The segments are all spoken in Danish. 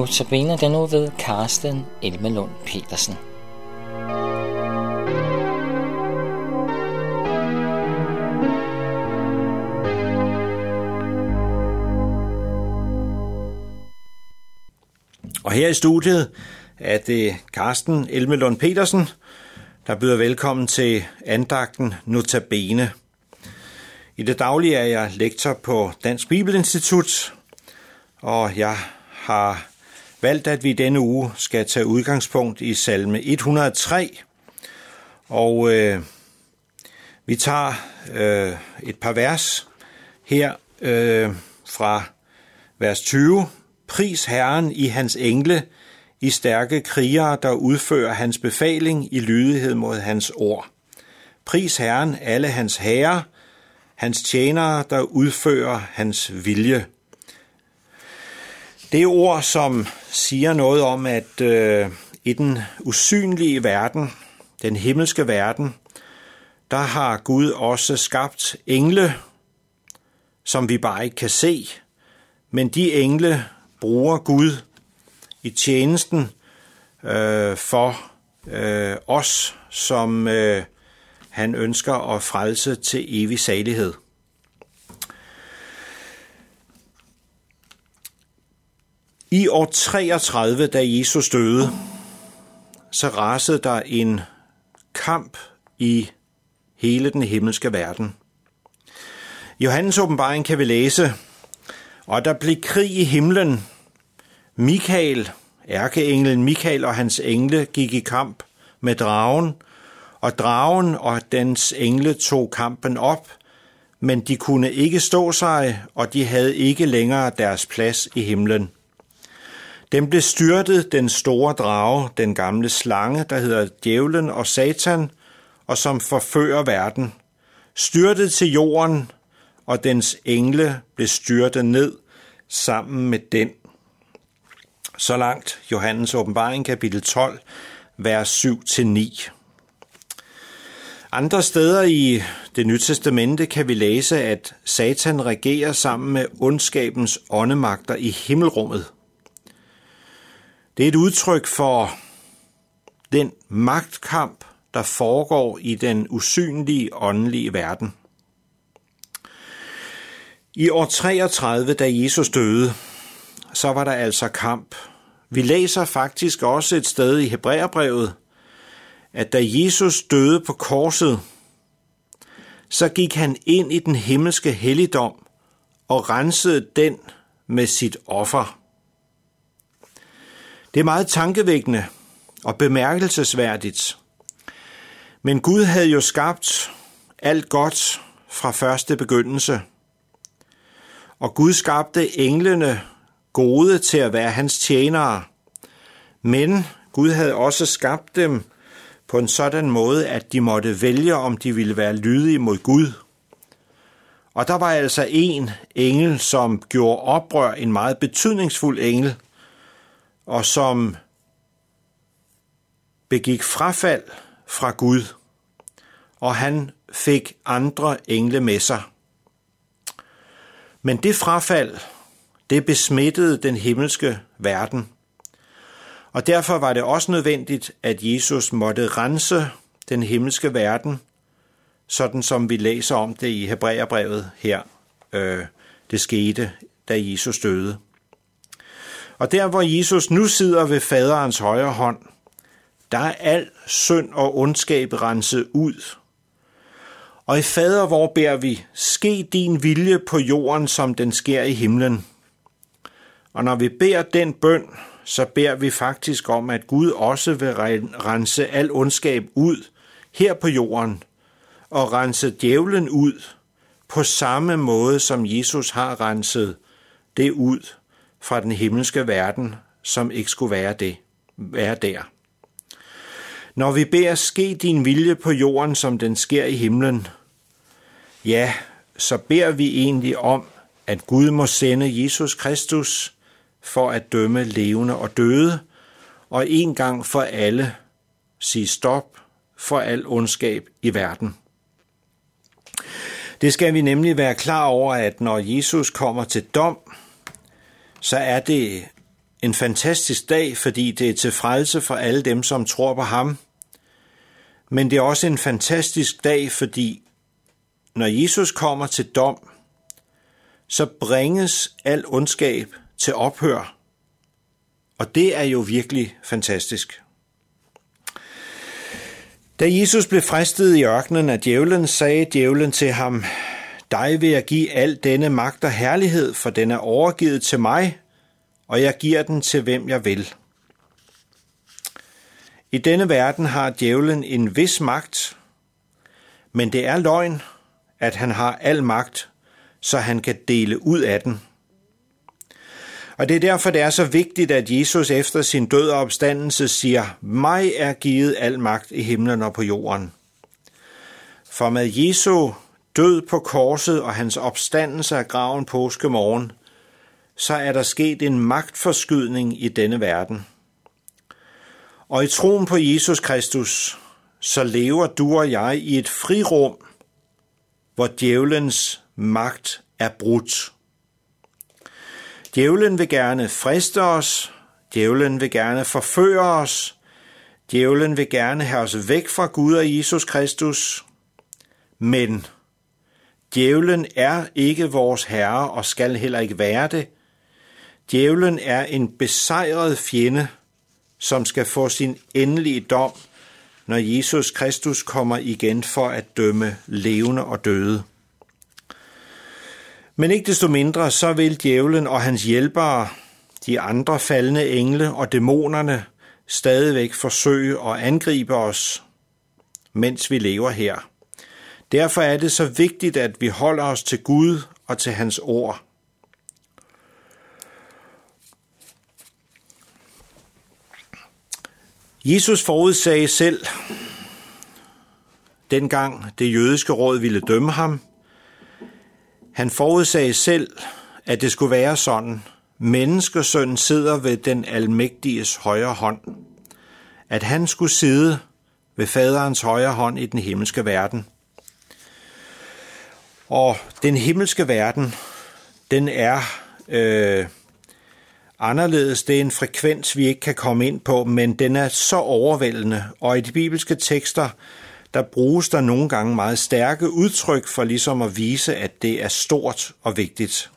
Notabene den nu ved Karsten Elmelund Petersen. Og her i studiet er det Karsten Elmelund Petersen, der byder velkommen til andagten Notabene. I det daglige er jeg lektor på Dansk Bibelinstitut, og jeg har valgt, at vi denne uge skal tage udgangspunkt i salme 103. Og øh, vi tager øh, et par vers her øh, fra vers 20. Pris Herren i hans engle, i stærke krigere, der udfører hans befaling i lydighed mod hans ord. Pris Herren alle hans herrer, hans tjenere, der udfører hans vilje. Det er ord, som siger noget om, at øh, i den usynlige verden, den himmelske verden, der har Gud også skabt engle, som vi bare ikke kan se. Men de engle bruger Gud i tjenesten øh, for øh, os, som øh, han ønsker at frelse til evig salighed. I år 33, da Jesus døde, så rasede der en kamp i hele den himmelske verden. Johannes åbenbaring kan vi læse, og der blev krig i himlen. Michael, ærkeenglen Michael og hans engle gik i kamp med dragen, og dragen og dens engle tog kampen op, men de kunne ikke stå sig, og de havde ikke længere deres plads i himlen. Den blev styrtet den store drage, den gamle slange, der hedder djævlen og satan, og som forfører verden. Styrtet til jorden, og dens engle blev styrtet ned sammen med den. Så langt Johannes åbenbaring kapitel 12, vers 7-9. Andre steder i det nye testamente kan vi læse, at Satan regerer sammen med ondskabens åndemagter i himmelrummet – det er et udtryk for den magtkamp, der foregår i den usynlige åndelige verden. I år 33, da Jesus døde, så var der altså kamp. Vi læser faktisk også et sted i Hebræerbrevet, at da Jesus døde på korset, så gik han ind i den himmelske helligdom og rensede den med sit offer. Det er meget tankevækkende og bemærkelsesværdigt. Men Gud havde jo skabt alt godt fra første begyndelse. Og Gud skabte englene gode til at være hans tjenere. Men Gud havde også skabt dem på en sådan måde, at de måtte vælge, om de ville være lydige mod Gud. Og der var altså en engel, som gjorde oprør, en meget betydningsfuld engel – og som begik frafald fra Gud, og han fik andre engle med sig. Men det frafald, det besmittede den himmelske verden. Og derfor var det også nødvendigt, at Jesus måtte rense den himmelske verden, sådan som vi læser om det i Hebræerbrevet her. Øh, det skete, da Jesus døde. Og der, hvor Jesus nu sidder ved faderens højre hånd, der er al synd og ondskab renset ud. Og i fader, hvor beder vi, ske din vilje på jorden, som den sker i himlen. Og når vi beder den bøn, så beder vi faktisk om, at Gud også vil rense al ondskab ud her på jorden, og rense djævlen ud på samme måde, som Jesus har renset det ud fra den himmelske verden, som ikke skulle være det, være der. Når vi beder ske din vilje på jorden, som den sker i himlen, ja, så beder vi egentlig om, at Gud må sende Jesus Kristus for at dømme levende og døde, og en gang for alle sige stop for al ondskab i verden. Det skal vi nemlig være klar over, at når Jesus kommer til dom, så er det en fantastisk dag, fordi det er til frelse for alle dem, som tror på ham. Men det er også en fantastisk dag, fordi når Jesus kommer til dom, så bringes al ondskab til ophør. Og det er jo virkelig fantastisk. Da Jesus blev fristet i ørkenen af djævlen, sagde djævlen til ham, dig vil jeg give al denne magt og herlighed, for den er overgivet til mig, og jeg giver den til hvem jeg vil. I denne verden har djævlen en vis magt, men det er løgn, at han har al magt, så han kan dele ud af den. Og det er derfor, det er så vigtigt, at Jesus efter sin død og opstandelse siger, mig er givet al magt i himlen og på jorden. For med Jesu død på korset og hans opstandelse af graven påske morgen, så er der sket en magtforskydning i denne verden. Og i troen på Jesus Kristus, så lever du og jeg i et frirum, hvor djævelens magt er brudt. Djævlen vil gerne friste os, djævlen vil gerne forføre os, djævlen vil gerne have os væk fra Gud og Jesus Kristus, men djævlen er ikke vores herre og skal heller ikke være det. Djævlen er en besejret fjende, som skal få sin endelige dom, når Jesus Kristus kommer igen for at dømme levende og døde. Men ikke desto mindre, så vil djævlen og hans hjælpere, de andre faldende engle og dæmonerne, stadigvæk forsøge at angribe os, mens vi lever her. Derfor er det så vigtigt, at vi holder os til Gud og til hans ord. Jesus forudsagde selv, dengang det jødiske råd ville dømme ham, han forudsagde selv, at det skulle være sådan, menneskesønnen sidder ved den almægtiges højre hånd, at han skulle sidde ved faderens højre hånd i den himmelske verden. Og den himmelske verden, den er øh, anderledes. Det er en frekvens, vi ikke kan komme ind på, men den er så overvældende. Og i de bibelske tekster, der bruges der nogle gange meget stærke udtryk for ligesom at vise, at det er stort og vigtigt.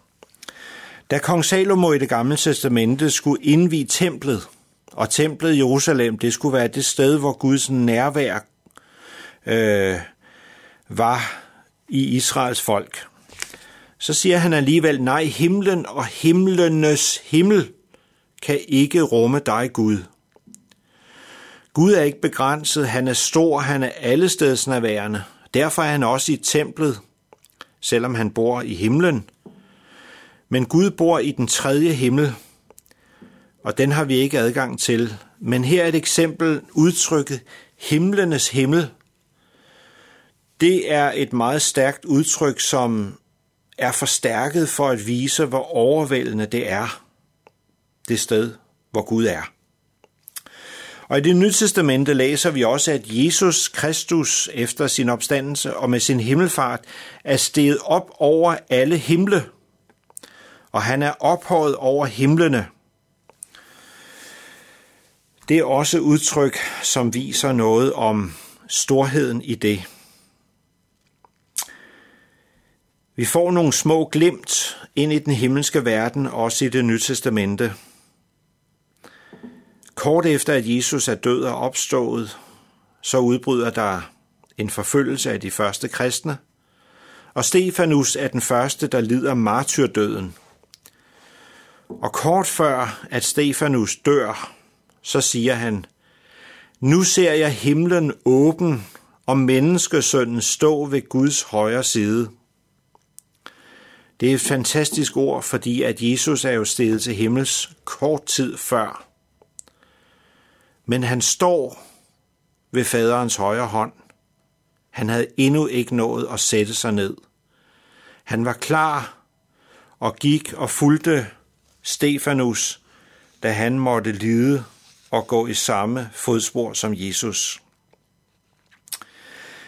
Da kong Salomo i det gamle testamente skulle indvige templet, og templet i Jerusalem, det skulle være det sted, hvor Guds nærvær øh, var i Israels folk. Så siger han alligevel, nej, himlen og himlenes himmel kan ikke rumme dig, Gud. Gud er ikke begrænset, han er stor, han er allestedsnærværende. Derfor er han også i templet, selvom han bor i himlen. Men Gud bor i den tredje himmel, og den har vi ikke adgang til. Men her er et eksempel udtrykket himlenes himmel. Det er et meget stærkt udtryk, som er forstærket for at vise, hvor overvældende det er, det sted, hvor Gud er. Og i det nye testamente læser vi også, at Jesus Kristus efter sin opstandelse og med sin himmelfart er steget op over alle himle, og han er ophøjet over himlene. Det er også udtryk, som viser noget om storheden i det. Vi får nogle små glimt ind i den himmelske verden, også i det nye testamente. Kort efter at Jesus er død og opstået, så udbryder der en forfølgelse af de første kristne, og Stefanus er den første, der lider martyrdøden. Og kort før at Stefanus dør, så siger han, Nu ser jeg himlen åben og menneskesønnen stå ved Guds højre side. Det er et fantastisk ord, fordi at Jesus er jo steget til himmels kort tid før men han står ved faderens højre hånd. Han havde endnu ikke nået at sætte sig ned. Han var klar og gik og fulgte Stefanus, da han måtte lide og gå i samme fodspor som Jesus.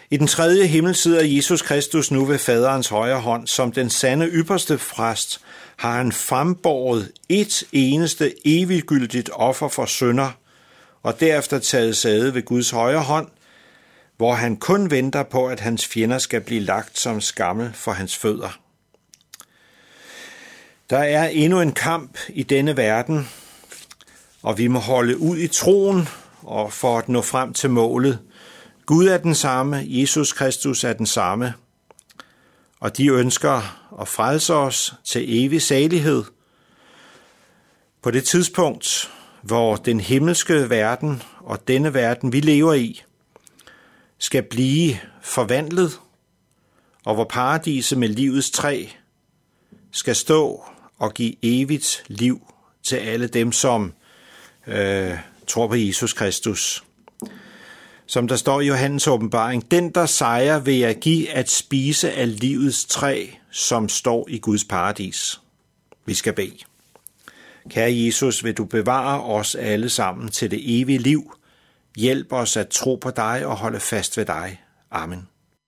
I den tredje himmel sidder Jesus Kristus nu ved faderens højre hånd. Som den sande ypperste fræst har han frembåret et eneste eviggyldigt offer for synder, og derefter taget sæde ved Guds højre hånd, hvor han kun venter på, at hans fjender skal blive lagt som skammel for hans fødder. Der er endnu en kamp i denne verden, og vi må holde ud i troen og for at nå frem til målet. Gud er den samme, Jesus Kristus er den samme, og de ønsker at frelse os til evig salighed. På det tidspunkt, hvor den himmelske verden og denne verden, vi lever i, skal blive forvandlet, og hvor paradiset med livets træ skal stå og give evigt liv til alle dem, som øh, tror på Jesus Kristus. Som der står i Johannes åbenbaring, den der sejrer vil jeg give at spise af livets træ, som står i Guds paradis. Vi skal bede. Kære Jesus, vil du bevare os alle sammen til det evige liv. Hjælp os at tro på dig og holde fast ved dig. Amen.